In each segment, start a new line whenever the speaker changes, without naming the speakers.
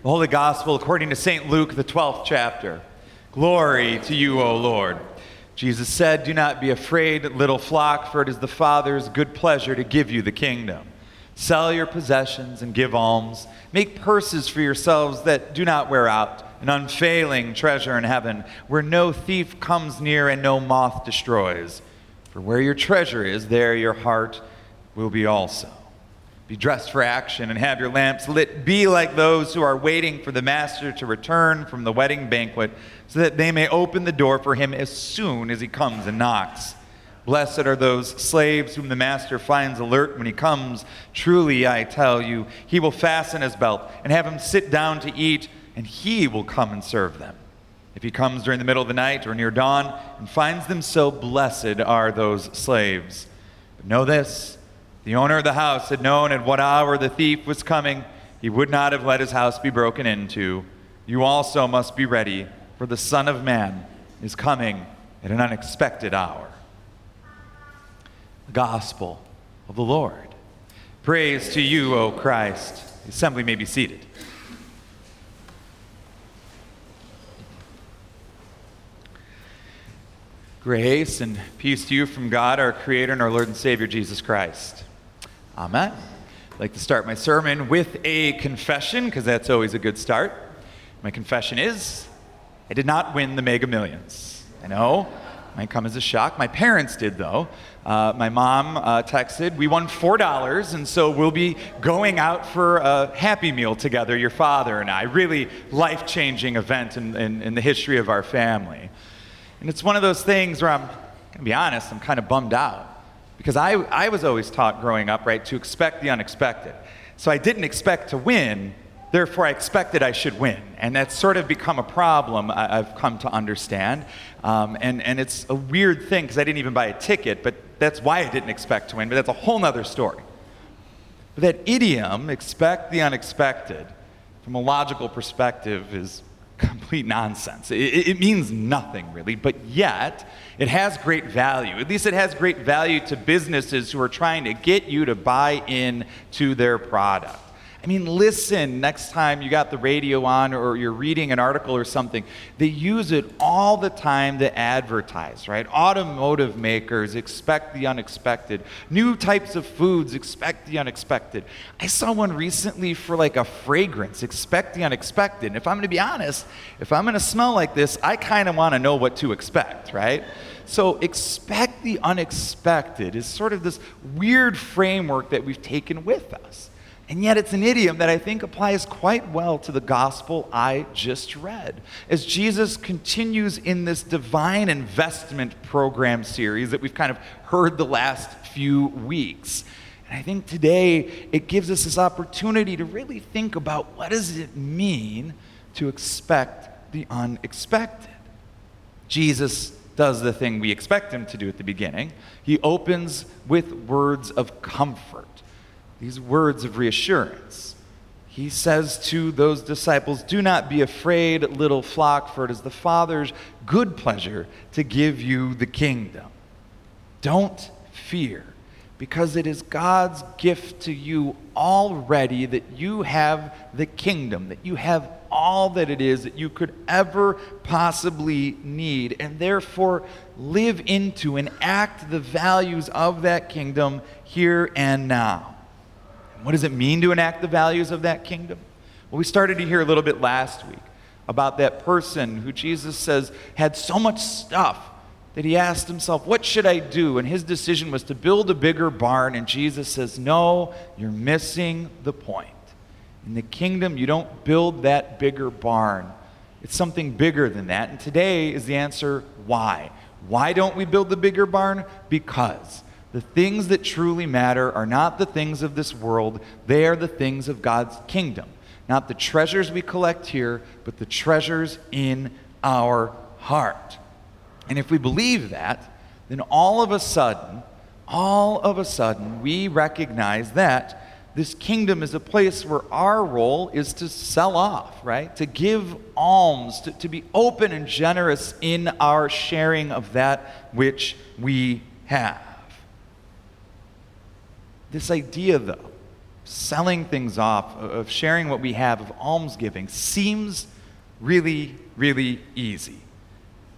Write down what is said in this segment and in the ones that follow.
The Holy Gospel according to St. Luke, the 12th chapter. Glory to you, O Lord. Jesus said, Do not be afraid, little flock, for it is the Father's good pleasure to give you the kingdom. Sell your possessions and give alms. Make purses for yourselves that do not wear out, an unfailing treasure in heaven, where no thief comes near and no moth destroys. For where your treasure is, there your heart will be also. Be dressed for action and have your lamps lit. Be like those who are waiting for the master to return from the wedding banquet, so that they may open the door for him as soon as he comes and knocks. Blessed are those slaves whom the master finds alert when he comes. Truly, I tell you, he will fasten his belt and have him sit down to eat, and he will come and serve them. If he comes during the middle of the night or near dawn and finds them so, blessed are those slaves. But know this the owner of the house had known at what hour the thief was coming, he would not have let his house be broken into. You also must be ready, for the Son of Man is coming at an unexpected hour the gospel of the Lord. Praise to you, O Christ. The assembly may be seated. Grace and peace to you from God, our Creator, and our Lord and Savior, Jesus Christ. Amen. I'd like to start my sermon with a confession, because that's always a good start. My confession is I did not win the mega millions. I know, might come as a shock. My parents did, though. Uh, my mom uh, texted, We won $4, and so we'll be going out for a Happy Meal together, your father and I. Really life changing event in, in, in, the history of our family. And it's one of those things where I'm going to be honest, I'm kind of bummed out. Because I, I was always taught growing up, right, to expect the unexpected. So I didn't expect to win, therefore I expected I should win. And that's sort of become a problem I, have come to understand. Um, and, and it's a weird thing because I didn't even buy a ticket, but that's why I didn't expect to win, but that's a whole other story. But that idiom, expect the unexpected, from a logical perspective, is complete nonsense. It, it, means nothing, really, but yet it has great value. At least it has great value to businesses who are trying to get you to buy in to their product. I mean, listen next time you got the radio on or you're reading an article or something. They use it all the time to advertise, right? Automotive makers expect the unexpected. New types of foods expect the unexpected. I saw one recently for like a fragrance, expect the unexpected. And if I'm going to be honest, if I'm going to smell like this, I kind of want to know what to expect, right? So, expect the unexpected is sort of this weird framework that we've taken with us. And yet, it's an idiom that I think applies quite well to the gospel I just read. As Jesus continues in this divine investment program series that we've kind of heard the last few weeks. And I think today it gives us this opportunity to really think about what does it mean to expect the unexpected. Jesus does the thing we expect him to do at the beginning. He opens with words of comfort these words of reassurance. He says to those disciples, Do not be afraid, little flock, for it is the Father's good pleasure to give you the kingdom. Don't fear, because it is God's gift to you already that you have the kingdom, that you have all that it is that you could ever possibly need, and therefore live into and act the values of that kingdom here and now. What does it mean to enact the values of that kingdom? Well, we started to hear a little bit last week about that person who Jesus says had so much stuff that he asked himself, What should I do? And his decision was to build a bigger barn. And Jesus says, No, you're missing the point. In the kingdom, you don't build that bigger barn, it's something bigger than that. And today is the answer why. Why don't we build the bigger barn? Because. The things that truly matter are not the things of this world, they are the things of God's kingdom. Not the treasures we collect here, but the treasures in our heart. And if we believe that, then all of a sudden, all of a sudden, we recognize that this kingdom is a place where our role is to sell off, right? To give alms, to, to be open and generous in our sharing of that which we have. This idea, though, selling things off, of sharing what we have, of almsgiving seems really, really easy.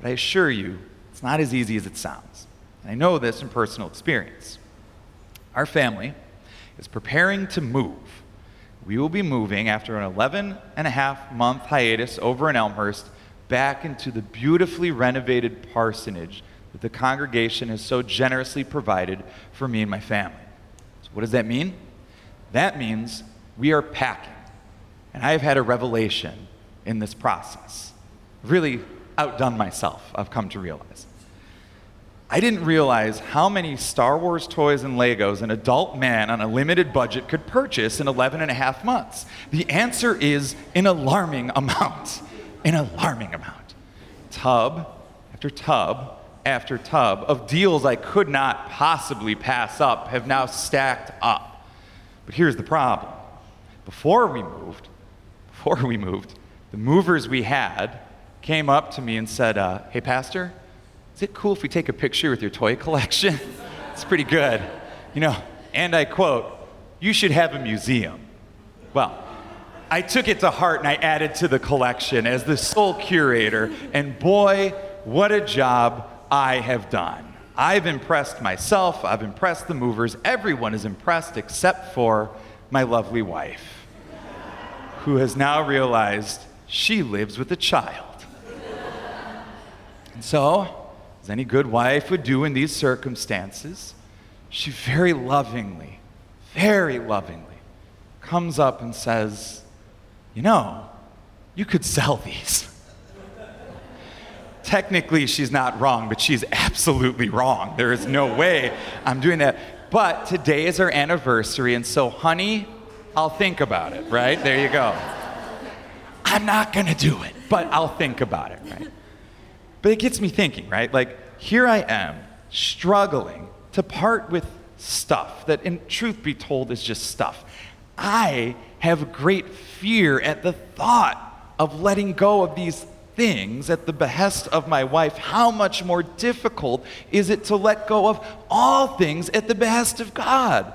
But I assure you, it's not as easy as it sounds. And I know this from personal experience. Our family is preparing to move. We will be moving after an 11 and a half month hiatus over in Elmhurst back into the beautifully renovated parsonage that the congregation has so generously provided for me and my family. What does that mean? That means we are packing. And I have had a revelation in this process. Really outdone myself, I've come to realize. I didn't realize how many Star Wars toys and Legos an adult man on a limited budget could purchase in 11 and a half months. The answer is an alarming amount. An alarming amount. Tub after tub after tub of deals I could not possibly pass up have now stacked up. But here's the problem. Before we moved, before we moved, the movers we had came up to me and said, uh, Hey, Pastor, is it cool if we take a picture with your toy collection? it's pretty good. You know, and I quote, You should have a museum. Well, I took it to heart and I added to the collection as the sole curator, and boy, what a job I have done. I've impressed myself, I've impressed the movers, everyone is impressed except for my lovely wife, who has now realized she lives with a child. And so, as any good wife would do in these circumstances, she very lovingly, very lovingly comes up and says, You know, you could sell these technically she's not wrong, but she's absolutely wrong. There is no way I'm doing that. But today is our anniversary, and so, honey, I'll think about it, right? There you go. I'm not gonna do it, but I'll think about it, right? But it gets me thinking, right? Like, here I am struggling to part with stuff that, in truth be told, is just stuff. I have great fear at the thought of letting go of these things at the behest of my wife, how much more difficult is it to let go of all things at the behest of God?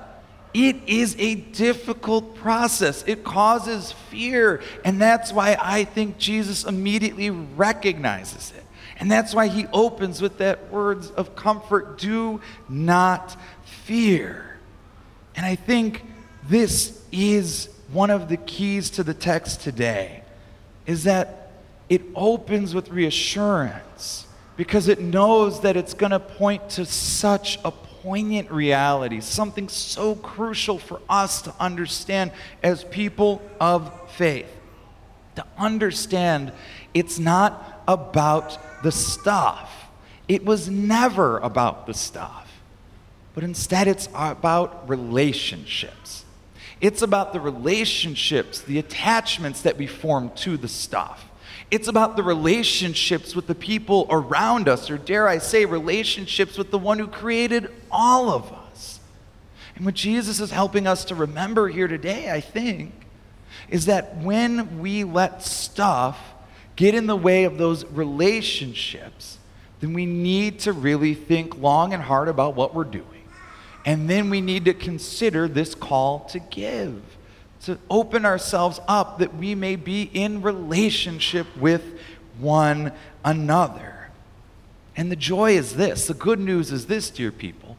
It is a difficult process. It causes fear. And that's why I think Jesus immediately recognizes it. And that's why he opens with that words of comfort do not fear. And I think this is one of the keys to the text today is that it opens with reassurance because it knows that it's going to point to such a poignant reality, something so crucial for us to understand as people of faith. To understand it's not about the stuff, it was never about the stuff, but instead it's about relationships. It's about the relationships, the attachments that we form to the stuff. It's about the relationships with the people around us, or dare I say, relationships with the one who created all of us. And what Jesus is helping us to remember here today, I think, is that when we let stuff get in the way of those relationships, then we need to really think long and hard about what we're doing. And then we need to consider this call to give to open ourselves up that we may be in relationship with one another. And the joy is this the good news is this, dear people.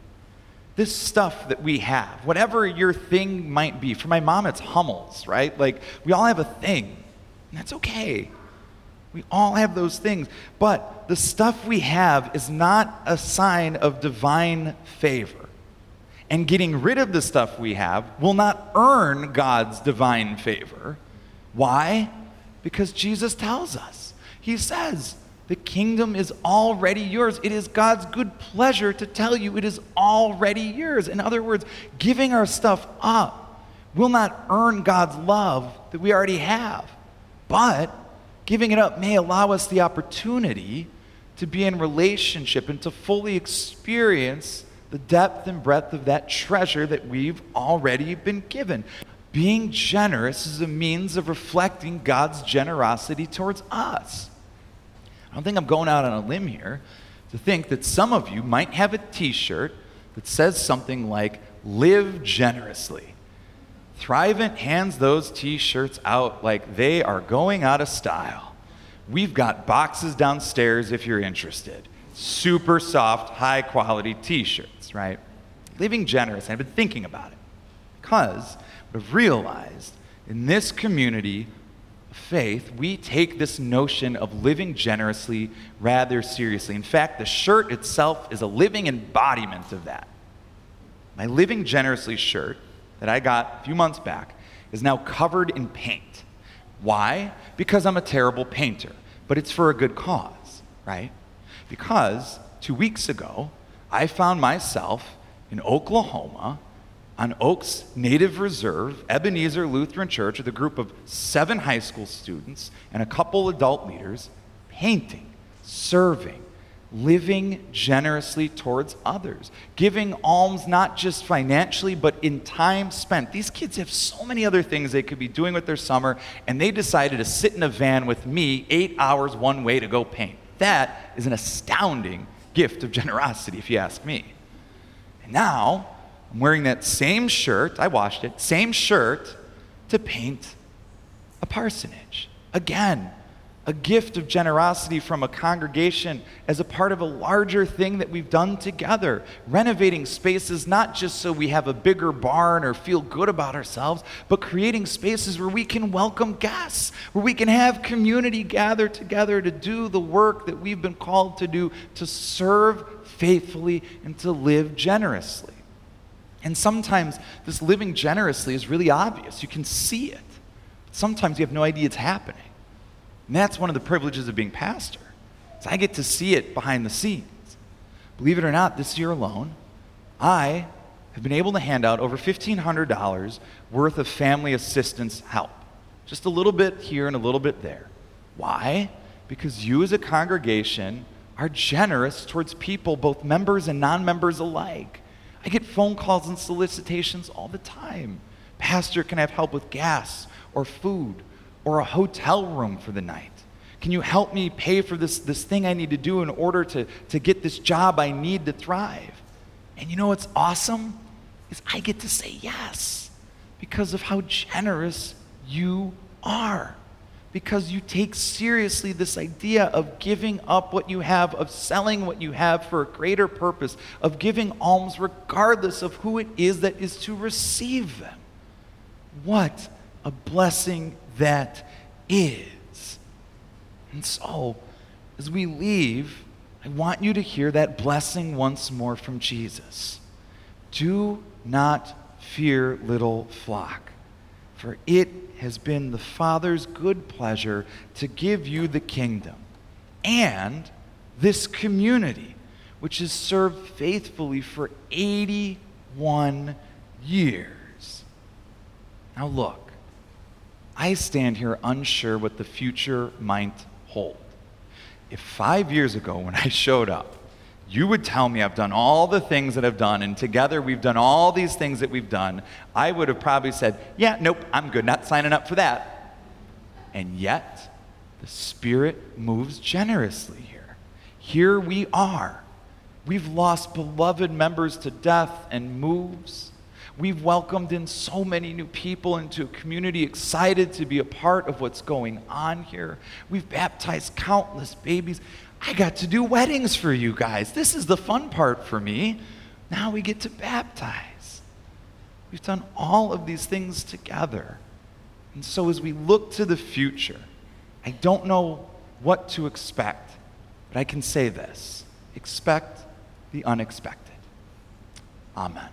This stuff that we have, whatever your thing might be, for my mom, it's Hummels, right? Like, we all have a thing, and that's okay. We all have those things. But the stuff we have is not a sign of divine favor and getting rid of the stuff we have will not earn God's divine favor. Why? Because Jesus tells us. He says, the kingdom is already yours. It is God's good pleasure to tell you it is already yours. In other words, giving our stuff up will not earn God's love that we already have. But giving it up may allow us the opportunity to be in relationship and to fully experience the depth and breadth of that treasure that we've already been given. Being generous is a means of reflecting God's generosity towards us. I don't think I'm going out on a limb here to think that some of you might have a t shirt that says something like, Live generously. Thrivent hands those t shirts out like they are going out of style. We've got boxes downstairs if you're interested. Super soft, high quality t shirts, right? Living generous. I've been thinking about it because I've realized in this community of faith, we take this notion of living generously rather seriously. In fact, the shirt itself is a living embodiment of that. My Living Generously shirt that I got a few months back is now covered in paint. Why? Because I'm a terrible painter, but it's for a good cause, right? Because two weeks ago, I found myself in Oklahoma on Oaks Native Reserve, Ebenezer Lutheran Church, with a group of seven high school students and a couple adult leaders painting, serving, living generously towards others, giving alms not just financially, but in time spent. These kids have so many other things they could be doing with their summer, and they decided to sit in a van with me eight hours one way to go paint. That is an astounding gift of generosity, if you ask me. And now, I'm wearing that same shirt, I washed it, same shirt to paint a parsonage. Again, a gift of generosity from a congregation as a part of a larger thing that we've done together. Renovating spaces not just so we have a bigger barn or feel good about ourselves, but creating spaces where we can welcome guests, where we can have community gather together to do the work that we've been called to do, to serve faithfully and to live generously. And sometimes this living generously is really obvious. You can see it. Sometimes you have no idea it's happening. And that's one of the privileges of being pastor. Is I get to see it behind the scenes. Believe it or not, this year alone, I have been able to hand out over $1,500 worth of family assistance help. Just a little bit here and a little bit there. Why? Because you as a congregation are generous towards people, both members and non members alike. I get phone calls and solicitations all the time. Pastor, can I have help with gas or food or a hotel room for the night? Can you help me pay for this, this thing I need to do in order to, to get this job I need to thrive? And you know what's awesome? Is I get to say yes because of how generous you are. Because you take seriously this idea of giving up what you have, of selling what you have for a greater purpose, of giving alms regardless of who it is that is to receive them. What a blessing that is. And so, as we leave, I want you to hear that blessing once more from Jesus. Do not fear, little flock, for it has been the Father's good pleasure to give you the kingdom and this community, which has served faithfully for 81 years. Now, look, I stand here unsure what the future might hold. If five years ago, when I showed up, you would tell me I've done all the things that I've done, and together we've done all these things that we've done, I would have probably said, Yeah, nope, I'm good, not signing up for that. And yet, the Spirit moves generously here. Here we are. We've lost beloved members to death and moves. We've welcomed in so many new people into a community excited to be a part of what's going on here. We've baptized countless babies. I got to do weddings for you guys. This is the fun part for me. Now we get to baptize. We've done all of these things together. And so as we look to the future, I don't know what to expect, but I can say this expect the unexpected. Amen.